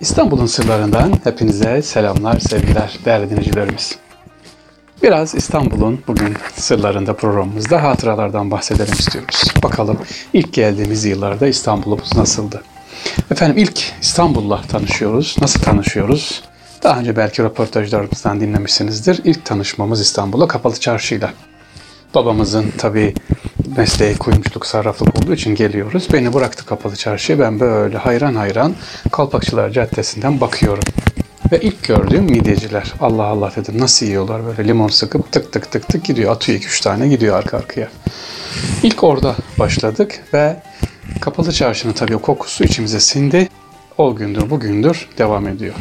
İstanbul'un sırlarından hepinize selamlar, sevgiler değerli dinleyicilerimiz. Biraz İstanbul'un bugün sırlarında programımızda hatıralardan bahsedelim istiyoruz. Bakalım ilk geldiğimiz yıllarda İstanbul'umuz nasıldı? Efendim ilk İstanbul'la tanışıyoruz. Nasıl tanışıyoruz? Daha önce belki röportajlarımızdan dinlemişsinizdir. İlk tanışmamız İstanbul'a Kapalı Çarşı'yla. Babamızın tabii mesleği kuyumculuk, sarraflık olduğu için geliyoruz. Beni bıraktı Kapalı Çarşı'ya. Ben böyle hayran hayran Kalpakçılar Caddesi'nden bakıyorum. Ve ilk gördüğüm midyeciler. Allah Allah dedim nasıl yiyorlar böyle limon sıkıp tık tık tık tık gidiyor. Atıyor iki üç tane gidiyor arka arkaya. İlk orada başladık ve Kapalı Çarşı'nın tabii kokusu içimize sindi. O gündür bugündür devam ediyor.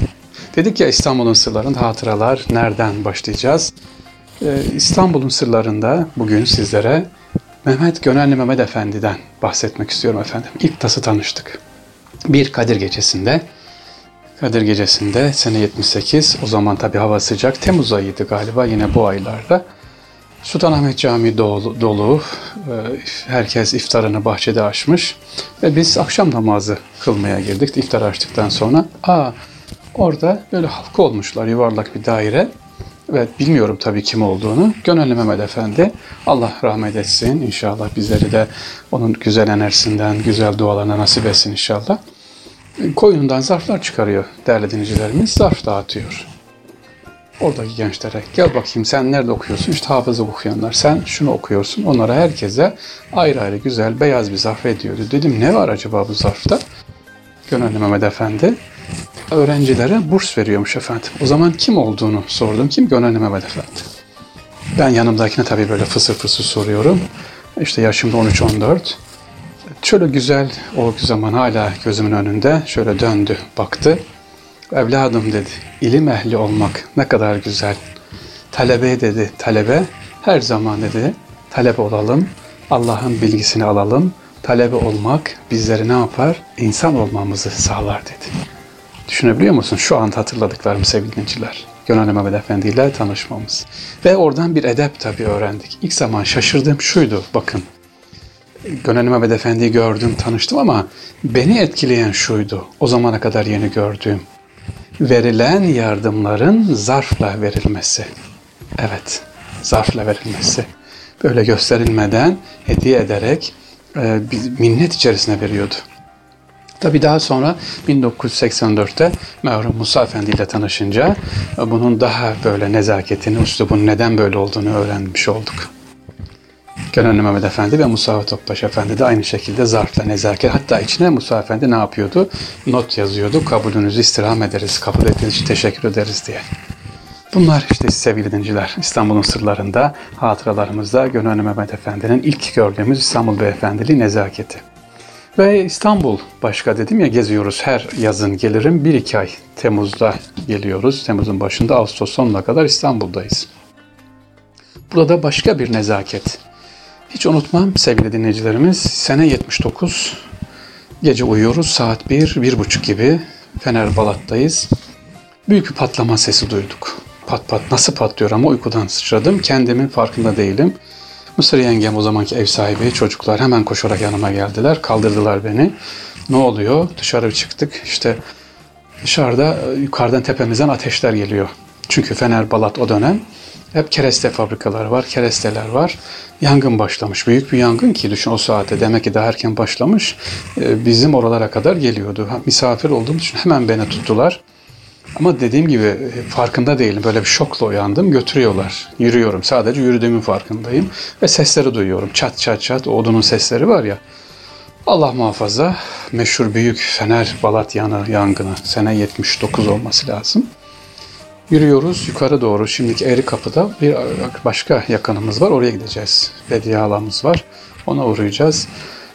Dedik ya İstanbul'un sırlarında hatıralar nereden başlayacağız? Ee, İstanbul'un sırlarında bugün sizlere Mehmet Gönenli Mehmet Efendi'den bahsetmek istiyorum efendim. İlk nasıl tanıştık? Bir Kadir Gecesi'nde Kadir Gecesi'nde sene 78 o zaman tabi hava sıcak Temmuz ayıydı galiba yine bu aylarda. Sultanahmet Camii dolu, dolu. E, herkes iftarını bahçede açmış ve biz akşam namazı kılmaya girdik iftar açtıktan sonra. Aa orada böyle halka olmuşlar yuvarlak bir daire. Evet bilmiyorum tabii kim olduğunu. Gönüllü Mehmet Efendi. Allah rahmet etsin. İnşallah bizleri de onun güzel enerjisinden, güzel dualarına nasip etsin inşallah. Koyunundan zarflar çıkarıyor değerli dinleyicilerimiz. Zarf dağıtıyor. Oradaki gençlere gel bakayım sen nerede okuyorsun? İşte hafızı okuyanlar. Sen şunu okuyorsun. Onlara herkese ayrı ayrı güzel beyaz bir zarf ediyordu. Dedim ne var acaba bu zarfta? Gönüllü Mehmet Efendi öğrencilere burs veriyormuş efendim. O zaman kim olduğunu sordum. Kim? Gönenli Mehmet Efendi. Ben yanımdakine tabii böyle fısır fısır soruyorum. İşte yaşımda 13-14. Şöyle güzel o zaman hala gözümün önünde şöyle döndü baktı. Evladım dedi ilim ehli olmak ne kadar güzel. Talebe dedi talebe her zaman dedi talebe olalım. Allah'ın bilgisini alalım. Talebe olmak bizleri ne yapar? İnsan olmamızı sağlar dedi. Düşünebiliyor musun? Şu anda hatırladıklarım sevgili dinleyiciler. Gönenli Mehmet Efendi ile tanışmamız. Ve oradan bir edep tabii öğrendik. İlk zaman şaşırdığım şuydu. Bakın Gönenli Mehmet Efendi'yi gördüm, tanıştım ama beni etkileyen şuydu. O zamana kadar yeni gördüğüm. Verilen yardımların zarfla verilmesi. Evet, zarfla verilmesi. Böyle gösterilmeden, hediye ederek e, minnet içerisine veriyordu. Tabii daha sonra 1984'te merhum Musa Efendi ile tanışınca bunun daha böyle nezaketini, üslubun neden böyle olduğunu öğrenmiş olduk. Gönenli Mehmet Efendi ve Musa Topbaş Efendi de aynı şekilde zarfla nezaket. Hatta içine Musa Efendi ne yapıyordu? Not yazıyordu. Kabulünüzü istirham ederiz, kabul ettiğiniz için teşekkür ederiz diye. Bunlar işte sevgili dinciler İstanbul'un sırlarında, hatıralarımızda Gönenli Mehmet Efendi'nin ilk gördüğümüz İstanbul Beyefendiliği nezaketi. Ve İstanbul başka dedim ya geziyoruz. Her yazın gelirim. Bir iki ay Temmuz'da geliyoruz. Temmuz'un başında Ağustos sonuna kadar İstanbul'dayız. Burada başka bir nezaket. Hiç unutmam sevgili dinleyicilerimiz. Sene 79. Gece uyuyoruz. Saat 1, bir, buçuk gibi. Fener Balat'tayız. Büyük bir patlama sesi duyduk. Pat pat nasıl patlıyor ama uykudan sıçradım. Kendimin farkında değilim. Mısır yengem o zamanki ev sahibi çocuklar hemen koşarak yanıma geldiler. Kaldırdılar beni. Ne oluyor? Dışarı çıktık. İşte dışarıda yukarıdan tepemizden ateşler geliyor. Çünkü Fener Balat o dönem hep kereste fabrikaları var, keresteler var. Yangın başlamış. Büyük bir yangın ki düşün o saate. Demek ki daha erken başlamış. Ee, bizim oralara kadar geliyordu. Misafir olduğum için hemen beni tuttular. Ama dediğim gibi e, farkında değilim. Böyle bir şokla uyandım. Götürüyorlar. Yürüyorum. Sadece yürüdüğümün farkındayım. Ve sesleri duyuyorum. Çat çat çat. O odunun sesleri var ya. Allah muhafaza meşhur büyük Fener Balat yanı yangını sene 79 olması lazım. Yürüyoruz yukarı doğru. Şimdiki Eğri Kapı'da bir başka yakınımız var. Oraya gideceğiz. Bediye halamız var. Ona uğrayacağız.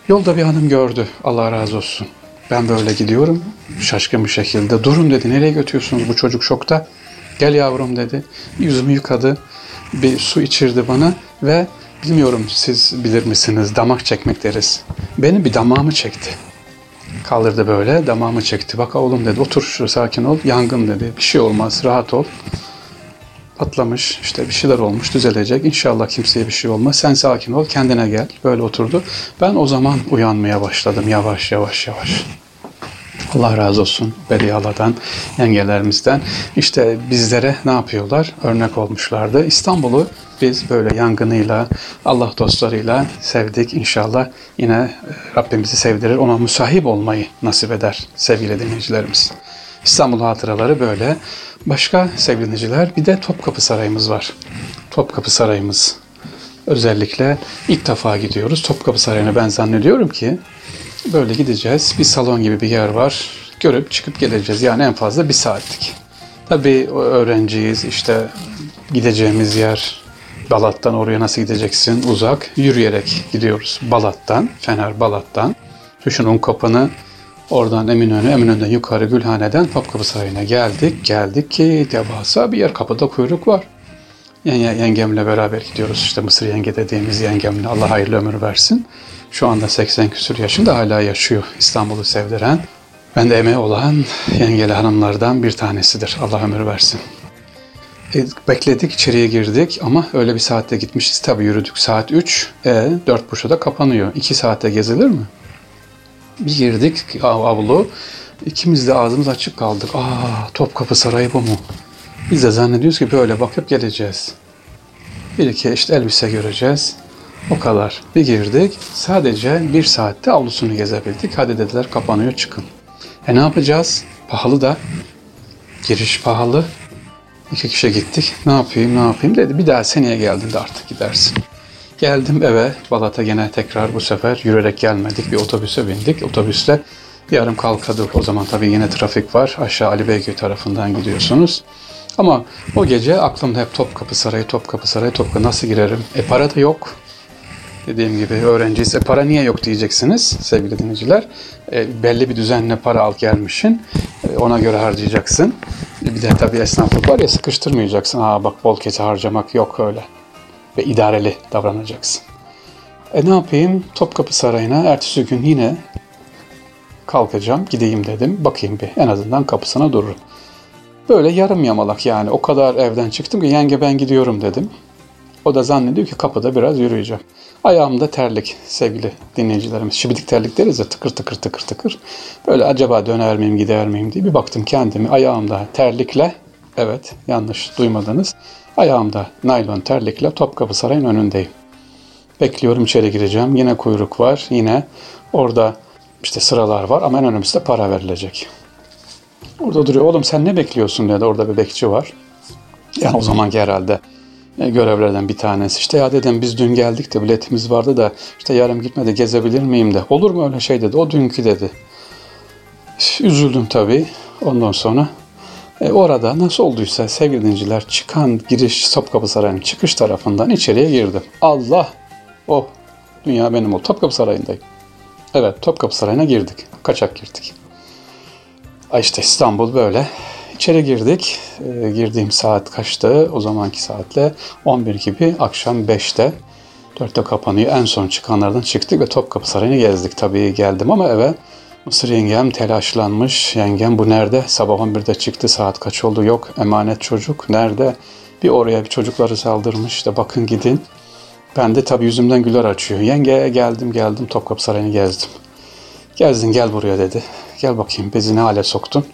Yolda bir hanım gördü. Allah razı olsun. Ben böyle gidiyorum şaşkın bir şekilde. Durun dedi nereye götürüyorsunuz bu çocuk şokta. Gel yavrum dedi. Yüzümü yıkadı. Bir su içirdi bana ve bilmiyorum siz bilir misiniz damak çekmek deriz. Benim bir damağımı çekti. Kaldırdı böyle damağımı çekti. Bak oğlum dedi otur şu sakin ol. Yangın dedi. Bir şey olmaz rahat ol. Patlamış işte bir şeyler olmuş düzelecek. İnşallah kimseye bir şey olmaz. Sen sakin ol kendine gel. Böyle oturdu. Ben o zaman uyanmaya başladım yavaş yavaş yavaş. Allah razı olsun Bediyalardan, yengelerimizden. İşte bizlere ne yapıyorlar? Örnek olmuşlardı. İstanbul'u biz böyle yangınıyla, Allah dostlarıyla sevdik. İnşallah yine e, Rabbimizi sevdirir, ona müsahip olmayı nasip eder sevgili dinleyicilerimiz. İstanbul hatıraları böyle. Başka sevgili dinleyiciler bir de Topkapı Sarayımız var. Topkapı Sarayımız. Özellikle ilk defa gidiyoruz. Topkapı Sarayı'na ben zannediyorum ki böyle gideceğiz. Bir salon gibi bir yer var. Görüp çıkıp geleceğiz. Yani en fazla bir saatlik. Tabii öğrenciyiz. İşte gideceğimiz yer Balat'tan oraya nasıl gideceksin? Uzak. Yürüyerek gidiyoruz. Balat'tan, Fener Balat'tan. Tuşun kapını Oradan Eminönü, Eminönü'den yukarı Gülhane'den Topkapı Sarayı'na geldik. Geldik ki devasa bir yer kapıda kuyruk var. Yenge, yengemle beraber gidiyoruz işte Mısır yenge dediğimiz yengemle Allah hayırlı ömür versin. Şu anda 80 küsur yaşında hala yaşıyor İstanbul'u sevdiren. Ben de emeği olan yengeli hanımlardan bir tanesidir. Allah ömür versin. E, bekledik, içeriye girdik ama öyle bir saatte gitmişiz. Tabii yürüdük saat 3, e, 4.30'da kapanıyor. 2 saatte gezilir mi? Bir girdik avlu. İkimiz de ağzımız açık kaldık. Aa Topkapı Sarayı bu mu? Biz de zannediyoruz ki böyle bakıp geleceğiz. Bir iki işte elbise göreceğiz. O kadar. Bir girdik. Sadece bir saatte avlusunu gezebildik. Hadi dediler kapanıyor çıkın. E ne yapacağız? Pahalı da. Giriş pahalı. İki kişi gittik. Ne yapayım ne yapayım dedi. Bir daha seneye geldiğinde artık gidersin. Geldim eve. Balat'a gene tekrar bu sefer yürüyerek gelmedik. Bir otobüse bindik. Otobüsle yarım kalkadık. O zaman tabii yine trafik var. Aşağı Ali Beyköy tarafından gidiyorsunuz. Ama o gece aklımda hep Topkapı Sarayı, Topkapı Sarayı, Topkapı nasıl girerim? E para da yok. Dediğim gibi öğrenciyiz. E para niye yok diyeceksiniz sevgili dinleyiciler. E, belli bir düzenle para al gelmişsin. E, ona göre harcayacaksın. E, bir de tabii esnaflık var ya sıkıştırmayacaksın. Aa bak bol kese harcamak yok öyle. Ve idareli davranacaksın. E ne yapayım? Topkapı Sarayı'na ertesi gün yine kalkacağım, gideyim dedim. Bakayım bir en azından kapısına dururum. Böyle yarım yamalak yani o kadar evden çıktım ki yenge ben gidiyorum dedim. O da zannediyor ki kapıda biraz yürüyeceğim. Ayağımda terlik sevgili dinleyicilerimiz. Şibidik terlik deriz ya tıkır tıkır tıkır tıkır. Böyle acaba döner miyim gider miyim diye bir baktım kendimi ayağımda terlikle evet yanlış duymadınız. Ayağımda naylon terlikle Topkapı Sarayı'nın önündeyim. Bekliyorum içeri gireceğim. Yine kuyruk var. Yine orada işte sıralar var ama en önemlisi de para verilecek. Orada duruyor. Oğlum sen ne bekliyorsun dedi. Orada bir bekçi var. Yani o zamanki herhalde görevlerden bir tanesi. İşte ya dedim biz dün geldik de biletimiz vardı da işte yarım gitmedi gezebilir miyim de. Olur mu öyle şey dedi. O dünkü dedi. Üzüldüm tabii. Ondan sonra e, orada nasıl olduysa sevgili dinciler çıkan giriş Topkapı Sarayı'nın çıkış tarafından içeriye girdim. Allah! Oh! Dünya benim oldu. Topkapı Sarayı'ndayım. Evet Topkapı Sarayı'na girdik. Kaçak girdik. İşte İstanbul böyle. İçeri girdik. E, girdiğim saat kaçtı? O zamanki saatle 11 gibi akşam 5'te. 4'te kapanıyor. En son çıkanlardan çıktık ve Topkapı Sarayı'nı gezdik. Tabii geldim ama eve Mısır yengem telaşlanmış. Yengem bu nerede? Sabah 11'de çıktı. Saat kaç oldu? Yok. Emanet çocuk. Nerede? Bir oraya bir çocukları saldırmış. De bakın gidin. Ben de tabii yüzümden güler açıyor. Yenge geldim geldim Topkapı Sarayı'nı gezdim. Gezdin gel buraya dedi. Gel bakayım bezi ne hale soktun.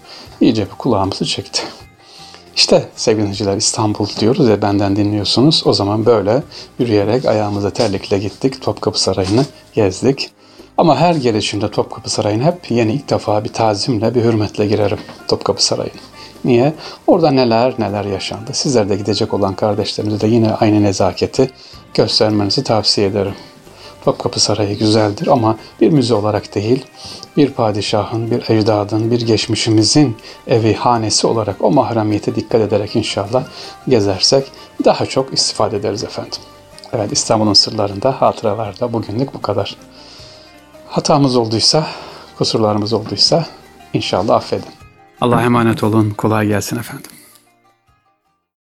İyice bir kulağımızı çekti. İşte sevgili İstanbul diyoruz ya benden dinliyorsunuz. O zaman böyle yürüyerek ayağımıza terlikle gittik. Topkapı Sarayı'nı gezdik. Ama her gelişimde Topkapı Sarayı'na hep yeni ilk defa bir tazimle, bir hürmetle girerim Topkapı Sarayı'na. Niye? Orada neler neler yaşandı. Sizler de gidecek olan kardeşlerimize de yine aynı nezaketi göstermenizi tavsiye ederim. Topkapı Sarayı güzeldir ama bir müze olarak değil, bir padişahın, bir ecdadın, bir geçmişimizin evi, hanesi olarak o mahremiyete dikkat ederek inşallah gezersek daha çok istifade ederiz efendim. Evet İstanbul'un sırlarında, hatıralarda bugünlük bu kadar. Hatamız olduysa, kusurlarımız olduysa inşallah affedin. Allah'a emanet olun. Kolay gelsin efendim.